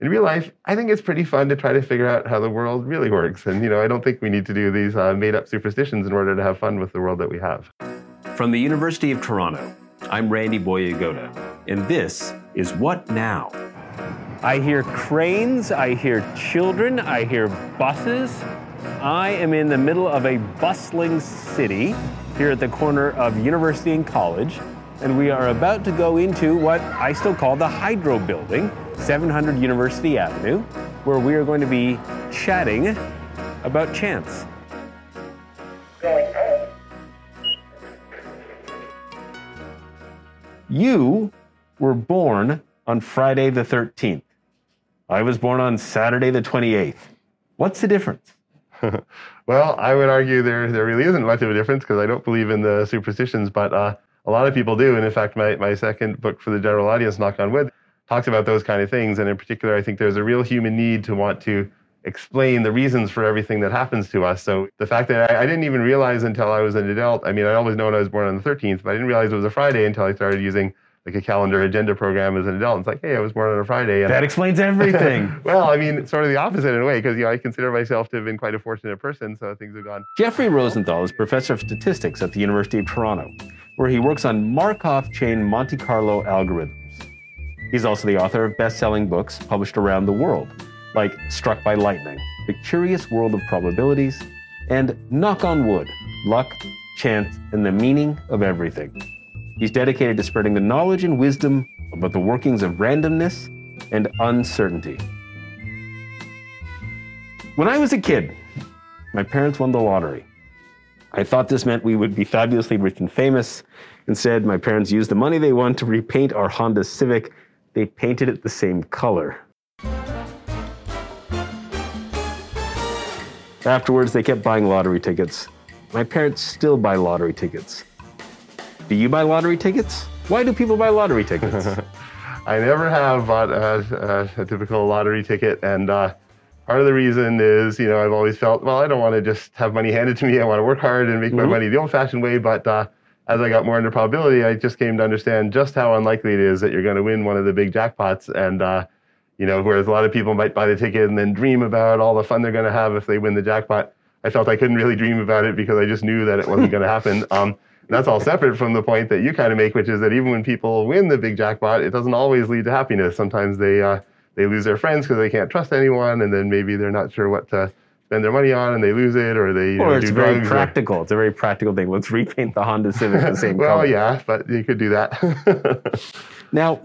in real life, I think it's pretty fun to try to figure out how the world really works. And, you know, I don't think we need to do these uh, made up superstitions in order to have fun with the world that we have. From the University of Toronto, I'm Randy Boyagoda, and this is What Now? I hear cranes, I hear children, I hear buses. I am in the middle of a bustling city here at the corner of University and College, and we are about to go into what I still call the Hydro Building, 700 University Avenue, where we are going to be chatting about chance. You were born on Friday the 13th. I was born on Saturday the 28th. What's the difference? well, I would argue there, there really isn't much of a difference because I don't believe in the superstitions, but uh, a lot of people do. And in fact, my, my second book for the general audience, Knock on Wood, talks about those kind of things. And in particular, I think there's a real human need to want to explain the reasons for everything that happens to us. So the fact that I, I, didn't even realize until I was an adult, I mean, I always known I was born on the 13th, but I didn't realize it was a Friday until I started using like a calendar agenda program as an adult. It's like, hey, I was born on a Friday. And that explains everything. well, I mean, sort of the opposite in a way, because you know, I consider myself to have been quite a fortunate person, so things have gone. Jeffrey Rosenthal is professor of statistics at the University of Toronto, where he works on Markov chain Monte Carlo algorithms. He's also the author of best-selling books published around the world, like Struck by Lightning, The Curious World of Probabilities, and Knock on Wood, Luck, Chance, and the Meaning of Everything. He's dedicated to spreading the knowledge and wisdom about the workings of randomness and uncertainty. When I was a kid, my parents won the lottery. I thought this meant we would be fabulously rich and famous. Instead, my parents used the money they won to repaint our Honda Civic. They painted it the same color. Afterwards, they kept buying lottery tickets. My parents still buy lottery tickets. Do you buy lottery tickets? Why do people buy lottery tickets? I never have bought a, a, a typical lottery ticket, and uh, part of the reason is, you know, I've always felt, well, I don't want to just have money handed to me. I want to work hard and make mm-hmm. my money the old-fashioned way. But uh, as I got more into probability, I just came to understand just how unlikely it is that you're going to win one of the big jackpots. And uh, you know, whereas a lot of people might buy the ticket and then dream about all the fun they're going to have if they win the jackpot. I felt I couldn't really dream about it because I just knew that it wasn't going to happen. Um, that's all separate from the point that you kind of make, which is that even when people win the big jackpot, it doesn't always lead to happiness. Sometimes they uh, they lose their friends because they can't trust anyone, and then maybe they're not sure what to spend their money on, and they lose it, or they or know, it's very practical. Or... It's a very practical thing. Let's repaint the Honda Civic the same well, color. yeah, but you could do that. now,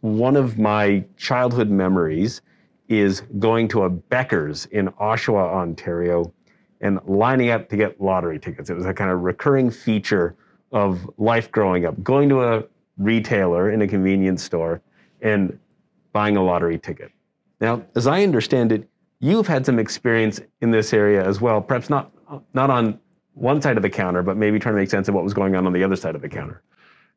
one of my childhood memories is going to a Becker's in Oshawa, Ontario and lining up to get lottery tickets. It was a kind of recurring feature of life growing up, going to a retailer in a convenience store and buying a lottery ticket. Now, as I understand it, you've had some experience in this area as well, perhaps not, not on one side of the counter, but maybe trying to make sense of what was going on on the other side of the counter.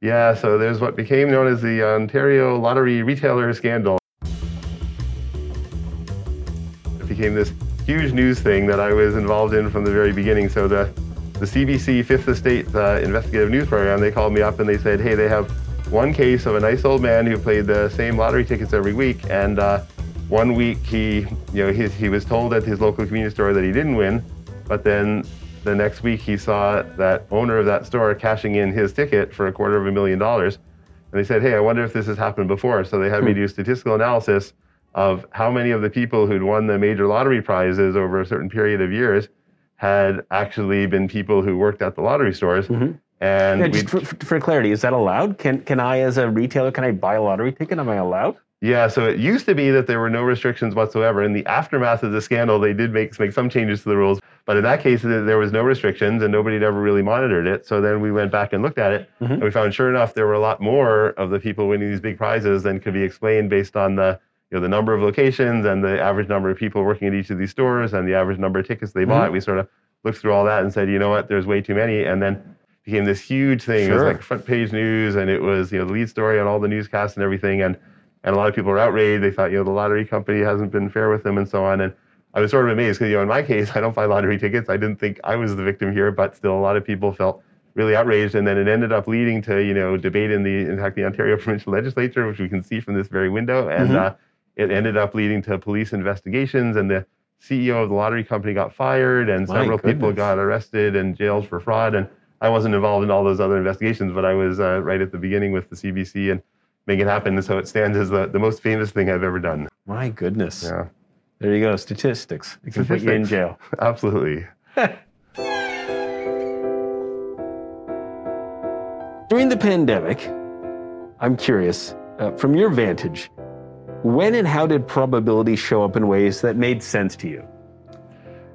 Yeah, so there's what became known as the Ontario Lottery Retailer Scandal. It became this huge news thing that I was involved in from the very beginning. So the, the CBC Fifth Estate uh, investigative news program, they called me up and they said, hey, they have one case of a nice old man who played the same lottery tickets every week. And uh, one week he, you know, he, he was told at his local convenience store that he didn't win, but then the next week he saw that owner of that store cashing in his ticket for a quarter of a million dollars. And they said, hey, I wonder if this has happened before. So they had me hmm. do statistical analysis of how many of the people who'd won the major lottery prizes over a certain period of years had actually been people who worked at the lottery stores. Mm-hmm. And yeah, just for, for, clarity, is that allowed? Can can I, as a retailer, can I buy a lottery ticket? Am I allowed? Yeah, so it used to be that there were no restrictions whatsoever. In the aftermath of the scandal, they did make make some changes to the rules, but in that case, there was no restrictions and nobody had ever really monitored it. So then we went back and looked at it, mm-hmm. and we found, sure enough, there were a lot more of the people winning these big prizes than could be explained based on the you know, the number of locations and the average number of people working at each of these stores and the average number of tickets they mm-hmm. bought. We sort of looked through all that and said, you know what, there's way too many. And then became this huge thing. Sure. It was like front page news and it was, you know, the lead story on all the newscasts and everything. And, and a lot of people were outraged. They thought, you know, the lottery company hasn't been fair with them and so on. And I was sort of amazed because, you know, in my case, I don't buy lottery tickets. I didn't think I was the victim here, but still a lot of people felt really outraged. And then it ended up leading to, you know, debate in the, in fact, the Ontario provincial legislature, which we can see from this very window. And, mm-hmm. uh, it ended up leading to police investigations, and the CEO of the lottery company got fired, and My several people got arrested and jailed for fraud. And I wasn't involved in all those other investigations, but I was uh, right at the beginning with the CBC and make it happen. And so it stands as the, the most famous thing I've ever done. My goodness. Yeah, There you go. Statistics. It can put you in jail. absolutely. During the pandemic, I'm curious, uh, from your vantage, when and how did probability show up in ways that made sense to you?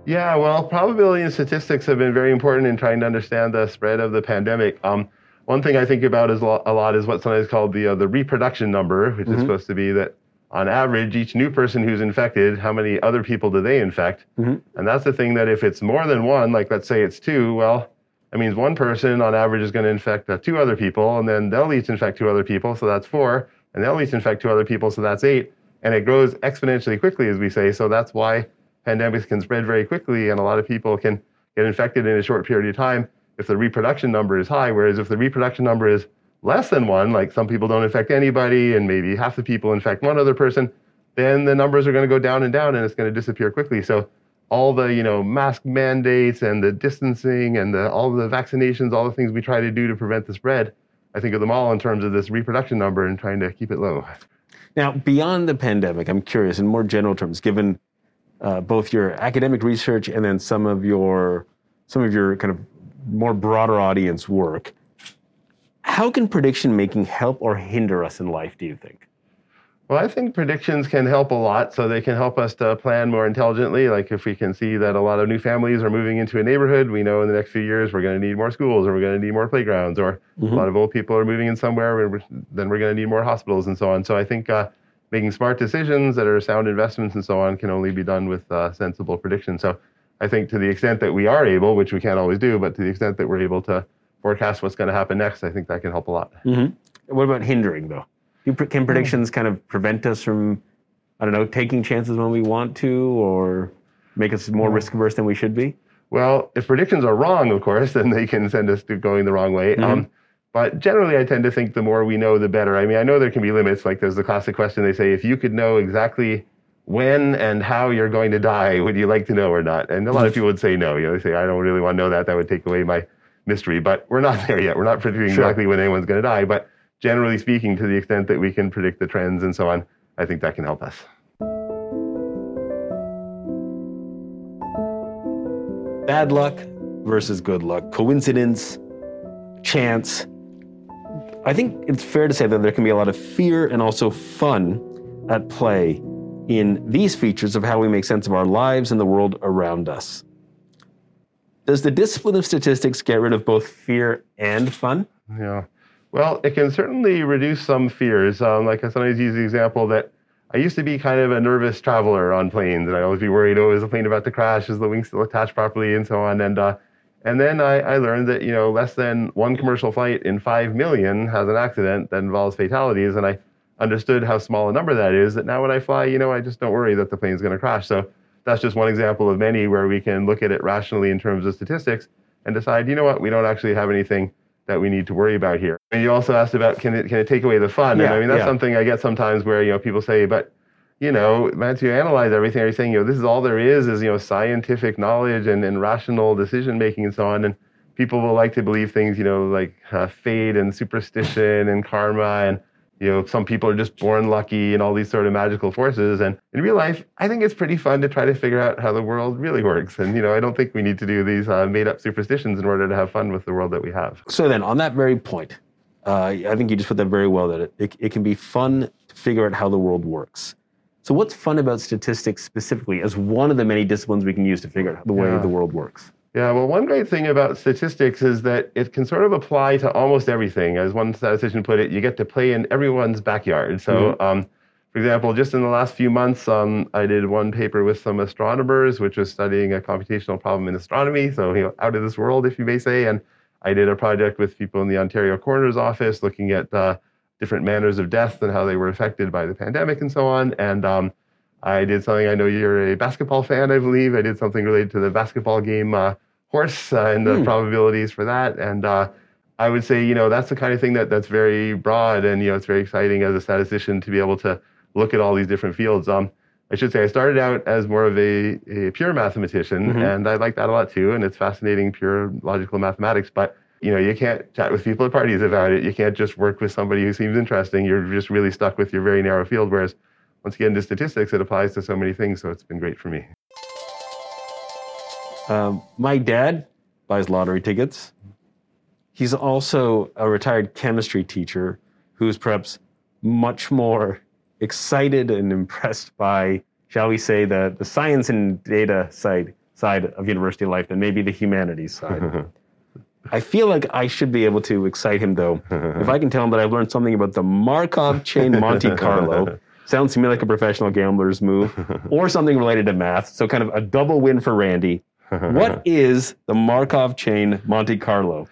Yeah, well, probability and statistics have been very important in trying to understand the spread of the pandemic. Um, one thing I think about is a lot, a lot is what's sometimes called the uh, the reproduction number, which is supposed to be that on average, each new person who's infected, how many other people do they infect? Mhm. And that's the thing that if it's more than one, like let's say it's two, well, that means one person on average is going to infect uh, two other people, and then they'll each infect two other people, so that's four, and they'll each infect two other people, so that's eight. And it grows exponentially quickly, as we say. So that's why pandemics can spread very quickly, and a lot of people can get infected in a short period of time if the reproduction number is high. Whereas if the reproduction number is less than one, like some people don't infect anybody, and maybe half the people infect one other person, then the numbers are going to go down and down, and it's going to disappear quickly. So all the you know mask mandates and the distancing and the, all the vaccinations, all the things we try to do to prevent the spread, I think of them all in terms of this reproduction number and trying to keep it low. Now, beyond the pandemic, I'm curious, in more general terms, given uh, both your academic research and then some of your some of your kind of more broader audience work, how can prediction making help or hinder us in life? Do you think? Well, I think predictions can help a lot. So they can help us to plan more intelligently. Like if we can see that a lot of new families are moving into a neighborhood, we know in the next few years we're going to need more schools or we're going to need more playgrounds or a lot of old people are moving in somewhere, then we're going to need more hospitals and so on. So I think uh, making smart decisions that are sound investments and so on can only be done with uh, sensible prediction. So I think to the extent that we are able, which we can't always do, but to the extent that we're able to forecast what's going to happen next, I think that can help a lot. What about hindering, though? Can predictions kind of prevent us from, I don't know, taking chances when we want to, or make us more risk averse than we should be? Well, if predictions are wrong, of course, then they can send us to going the wrong way. Um, but generally, I tend to think the more we know, the better. I mean, I know there can be limits. Like there's the classic question they say, if you could know exactly when and how you're going to die, would you like to know or not? And a lot of people would say no. You know, they say, I don't really want to know that. That would take away my mystery. But we're not there yet. We're not predicting Sure. exactly when anyone's going to die. But generally speaking, to the extent that we can predict the trends and so on, I think that can help us. Bad luck versus good luck, coincidence, chance. I think it's fair to say that there can be a lot of fear and also fun at play in these features of how we make sense of our lives and the world around us. Does the discipline of statistics get rid of both fear and fun? Yeah. Well, it can certainly reduce some fears. Um, like I sometimes use the example that I used to be kind of a nervous traveler on planes, and I always be worried, oh, is the plane about to crash? Is the wing still attached properly, and so on. And uh, and then I, I learned that you know less than one commercial flight in five million has an accident that involves fatalities, and I understood how small a number that is. That now when I fly, you know, I just don't worry that the plane's going to crash. So that's just one example of many where we can look at it rationally in terms of statistics and decide, you know what, we don't actually have anything that we need to worry about here. And you also asked about can it can it take away the fun? and I mean that's yeah. something I get sometimes where you know people say, but you know, once you analyze everything, you're saying you know this is all there is is you know scientific knowledge and, and rational decision making and so on, and people will like to believe things you know like uh, fate and superstition and karma and you know some people are just born lucky and all these sort of magical forces and in real life i think it's pretty fun to try to figure out how the world really works and you know i don't think we need to do these uh, made up superstitions in order to have fun with the world that we have So then, on that very point, uh, I think you just put that very well. That it, it, it can be fun to figure out how the world works. So, what's fun about statistics specifically as one of the many disciplines we can use to figure out the way Yeah. the world works? Yeah, well, one great thing about statistics is that it can sort of apply to almost everything. As one statistician put it, you get to play in everyone's backyard. So, um, for example, just in the last few months, um, I did one paper with some astronomers, which was studying a computational problem in astronomy. So, you know, out of this world, if you may say. And I did a project with people in the Ontario coroner's office looking at uh, different manners of death and how they were affected by the pandemic and so on. And um, I did something. I know you're a basketball fan, I believe. I did something related to the basketball game uh, horse uh, and the Hmm. probabilities for that. And uh, I would say, you know, that's the kind of thing that that's very broad and you know it's very exciting as a statistician to be able to look at all these different fields. Um, I should say I started out as more of a, a pure mathematician, and I like that a lot too. And it's fascinating, pure logical mathematics. But you know, you can't chat with people at parties about it. You can't just work with somebody who seems interesting. You're just really stuck with your very narrow field. Whereas once you get into statistics, it applies to so many things. So it's been great for me. Um, my dad buys lottery tickets. He's also a retired chemistry teacher who's perhaps much more excited and impressed by, shall we say, the, the science and data side side of university life than maybe the humanities side. I feel like I should be able to excite him though. if I can tell him that I've learned something about the Markov chain Monte Carlo, sounds to me like a professional gambler's move, or something related to math. So kind of a double win for Randy. what is the Markov chain Monte Carlo?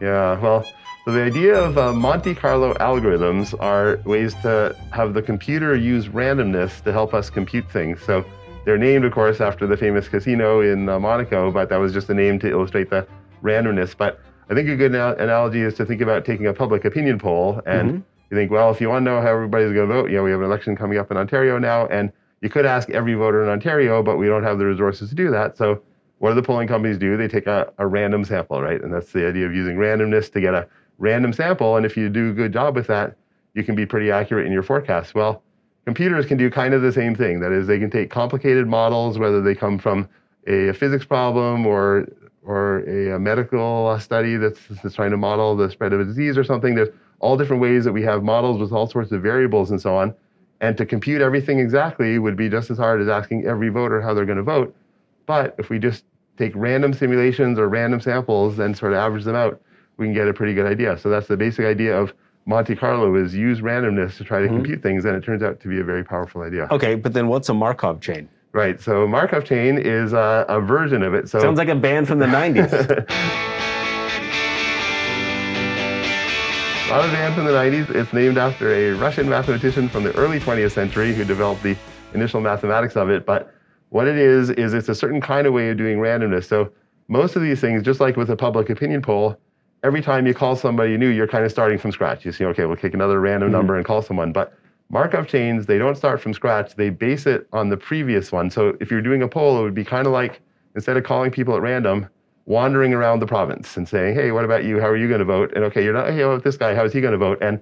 Yeah, well, so the idea of uh, Monte Carlo algorithms are ways to have the computer use randomness to help us compute things. So they're named, of course, after the famous casino in uh, Monaco, but that was just a name to illustrate the randomness. But I think a good ana- analogy is to think about taking a public opinion poll and you think, well, if you want to know how everybody's going to vote, you know, we have an election coming up in Ontario now, and you could ask every voter in Ontario, but we don't have the resources to do that. So what do the polling companies do? They take a, a random sample, right? And that's the idea of using randomness to get a random sample. And if you do a good job with that, you can be pretty accurate in your forecast. Well, computers can do kind of the same thing. That is, they can take complicated models, whether they come from a, a physics problem or or a, a medical study that's, that's trying to model the spread of a disease or something. There's all different ways that we have models with all sorts of variables and so on. And to compute everything exactly would be just as hard as asking every voter how they're going to vote. But if we just take random simulations or random samples and sort of average them out, we can get a pretty good idea. So that's the basic idea of Monte Carlo is use randomness to try to compute things, and it turns out to be a very powerful idea. Okay, but then what's a Markov chain? Right. So Markov chain is uh, a version of it. So Sounds like a band from the 90s. Not a band from the 90s. It's named after a Russian mathematician from the early 20th century who developed the initial mathematics of it. But what it is, is it's a certain kind of way of doing randomness. So most of these things, just like with a public opinion poll, every time you call somebody new, you're kind of starting from scratch. You see, okay, we'll take another random number and call someone. But Markov chains, they don't start from scratch. They base it on the previous one. So if you're doing a poll, it would be kind of like instead of calling people at random, wandering around the province and saying, hey, what about you? How are you going to vote? And okay, you're not, hey, what about this guy? How is he going to vote? And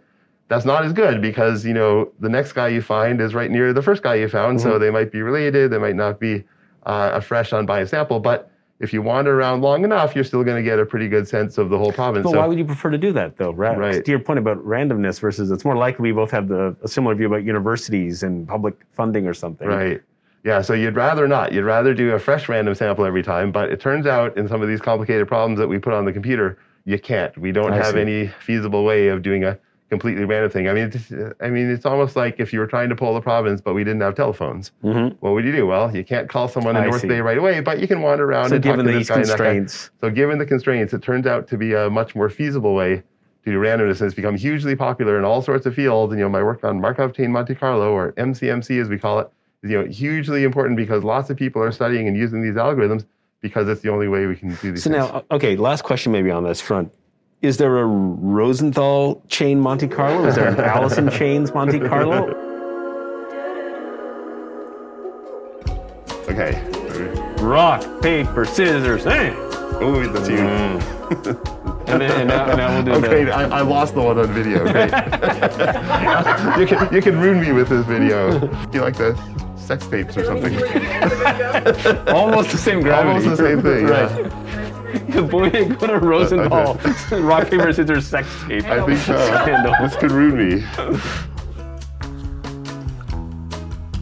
that's not as good because, you know, the next guy you find is right near the first guy you found. So they might be related. They might not be uh, a fresh, unbiased sample. But if you wander around long enough, you're still going to get a pretty good sense of the whole province. But So- why would you prefer to do that, though? Right. Right. To your point about randomness versus it's more likely we both have the, a similar view about universities and public funding or something. Right. Yeah, so you'd rather not. You'd rather do a fresh random sample every time, but it turns out in some of these complicated problems that we put on the computer, you can't. We don't I have see. any feasible way of doing a completely random thing. I mean, it's, I mean, it's almost like if you were trying to pull the province, but we didn't have telephones. Mhm. What would you do? Well, you can't call someone in I North see. Bay right away, but you can wander around So and talk to these this guy and that guy. constraints, So given the constraints, it turns out to be a much more feasible way to do randomness, and it's become hugely popular in all sorts of fields. And you know, my work on Markov chain Monte Carlo, or MCMC as we call it, is you know hugely important because lots of people are studying and using these algorithms because it's the only way we can do these. So things. now, okay, last question maybe on this front. Is there a Rosenthal chain Monte Carlo? Is there an Allison chains Monte Carlo? okay. Rock, paper, scissors, Hey. Oh, that's you. And then and now, and now we'll do Okay, the, I, I lost the one on video. Okay. you can you can ruin me with this video. Do you like the sex tapes or something? almost the same gravity. Almost the same thing. right. Yeah. The Boyagoda Rosenthal. Rock, paper, scissors, sex tape. I think uh, so. Scandal. This could ruin me.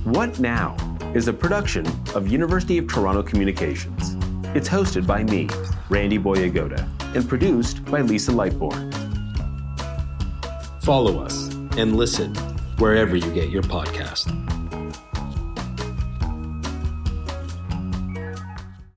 What Now is a production of University of Toronto Communications. It's hosted by me, Randy Boyagoda, and produced by Lisa Lightbourne. Follow us and listen wherever you get your podcast.